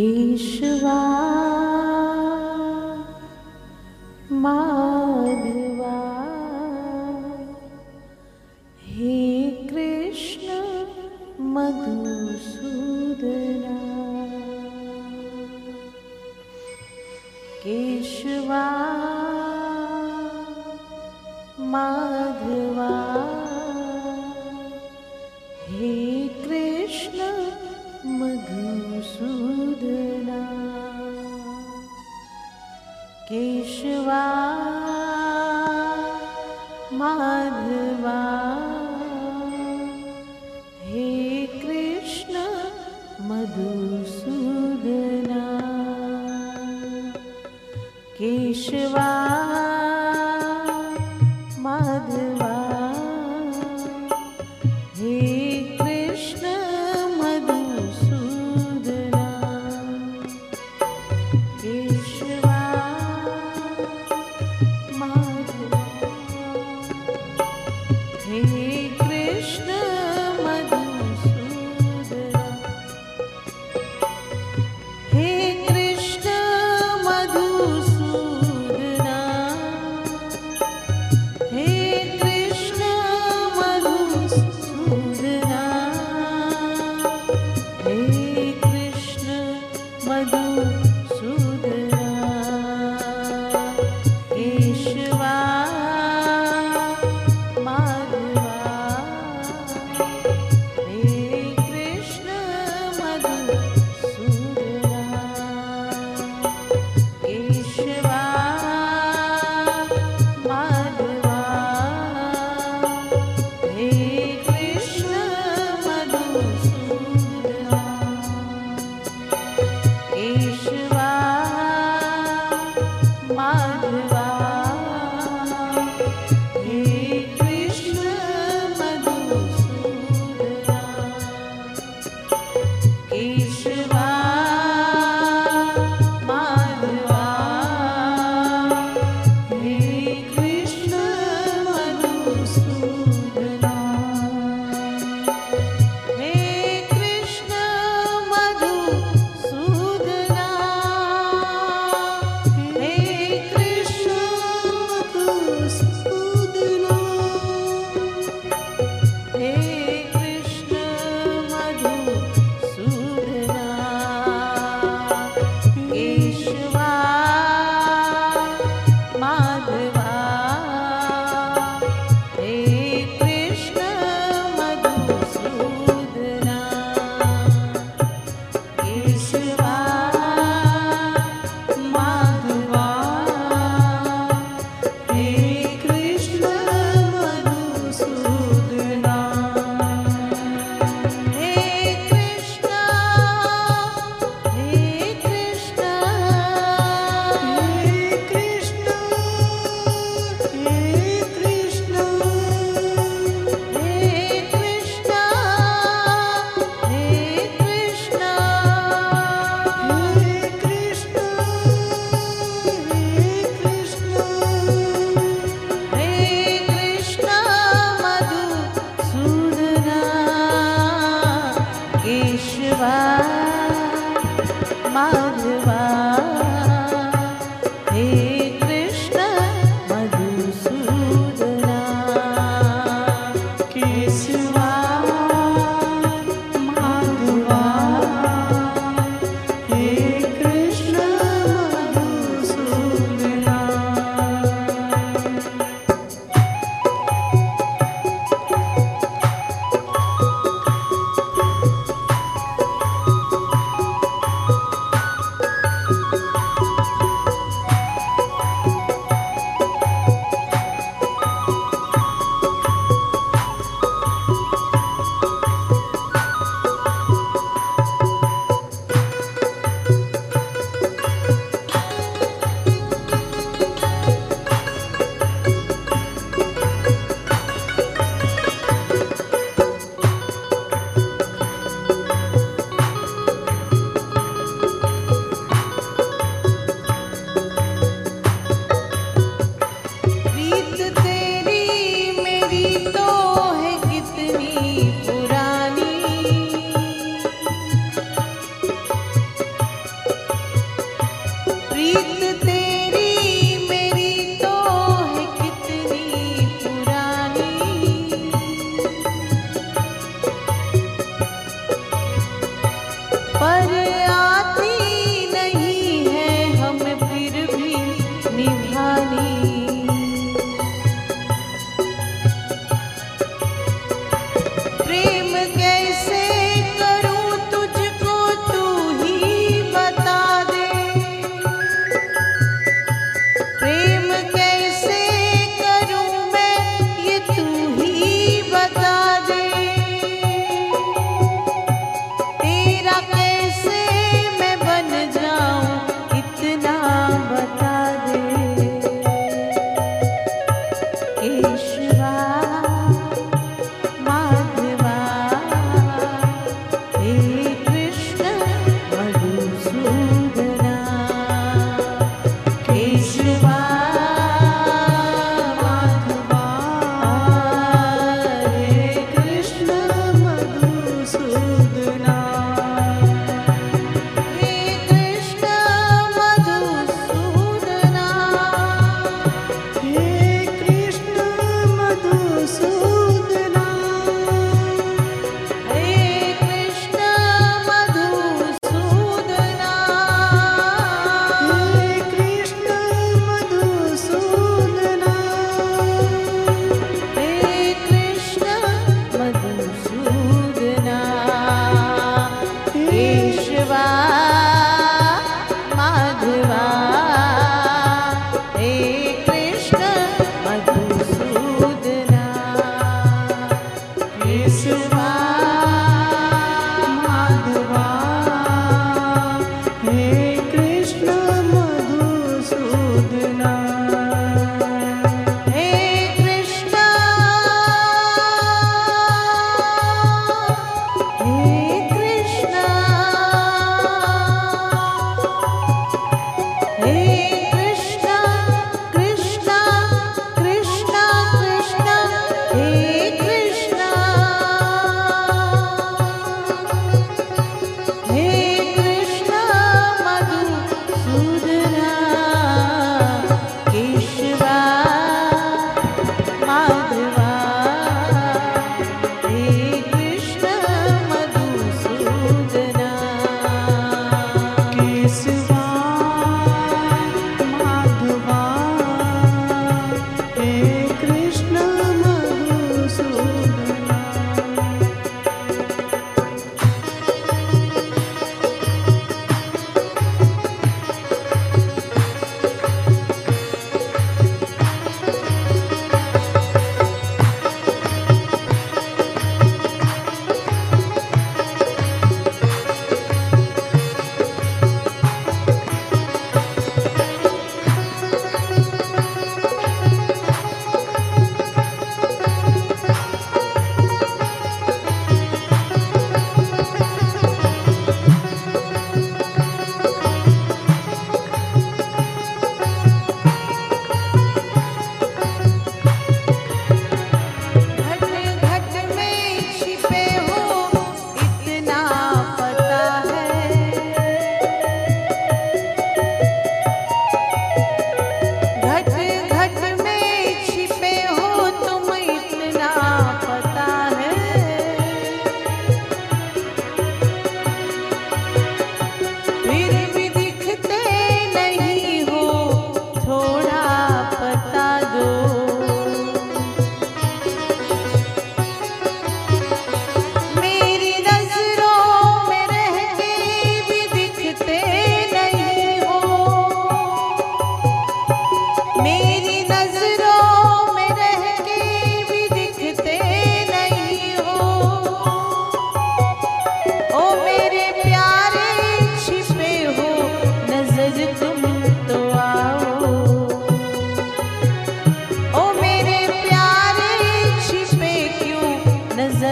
一失望于是。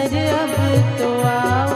अब तो आओ।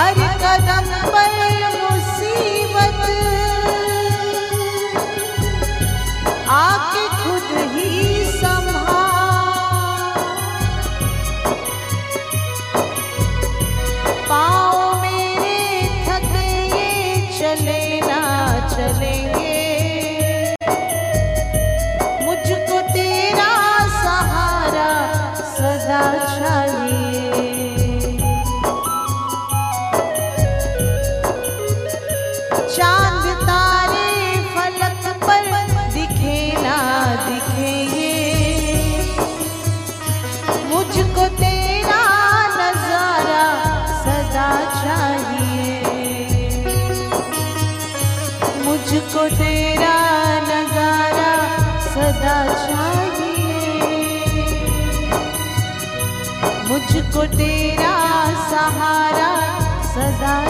हर कदम पर तेरा सहारा सदा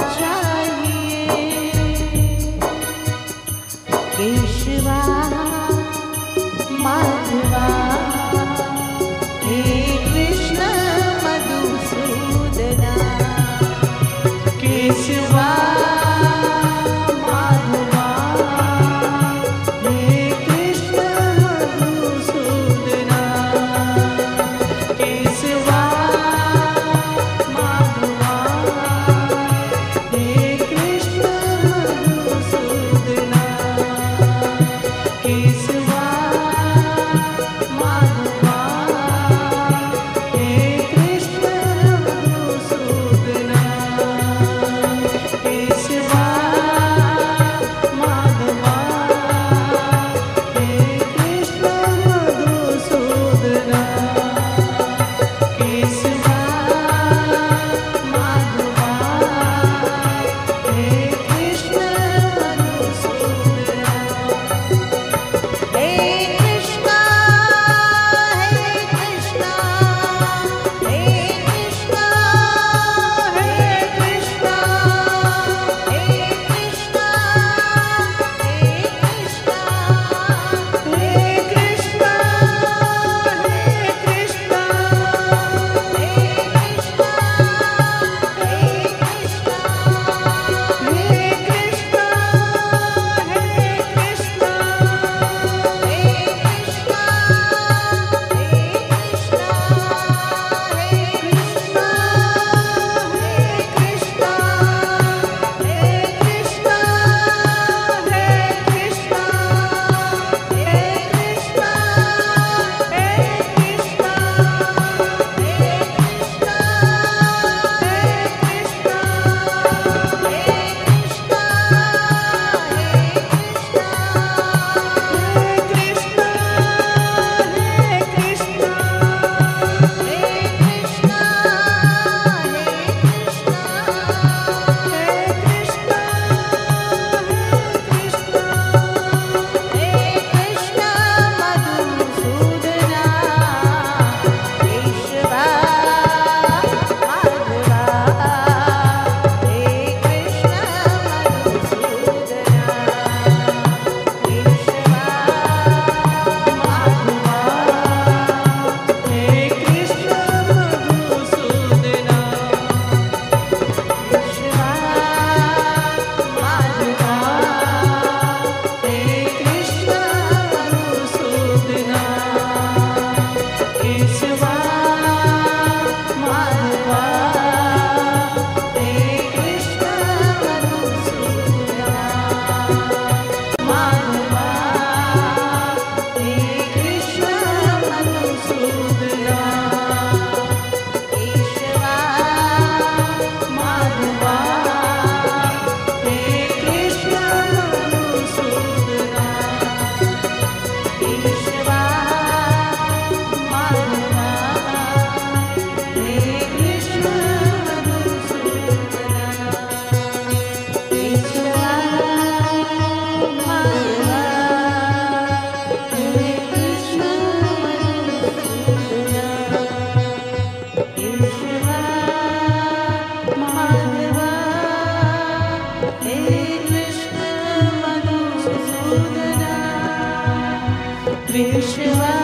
विश्वा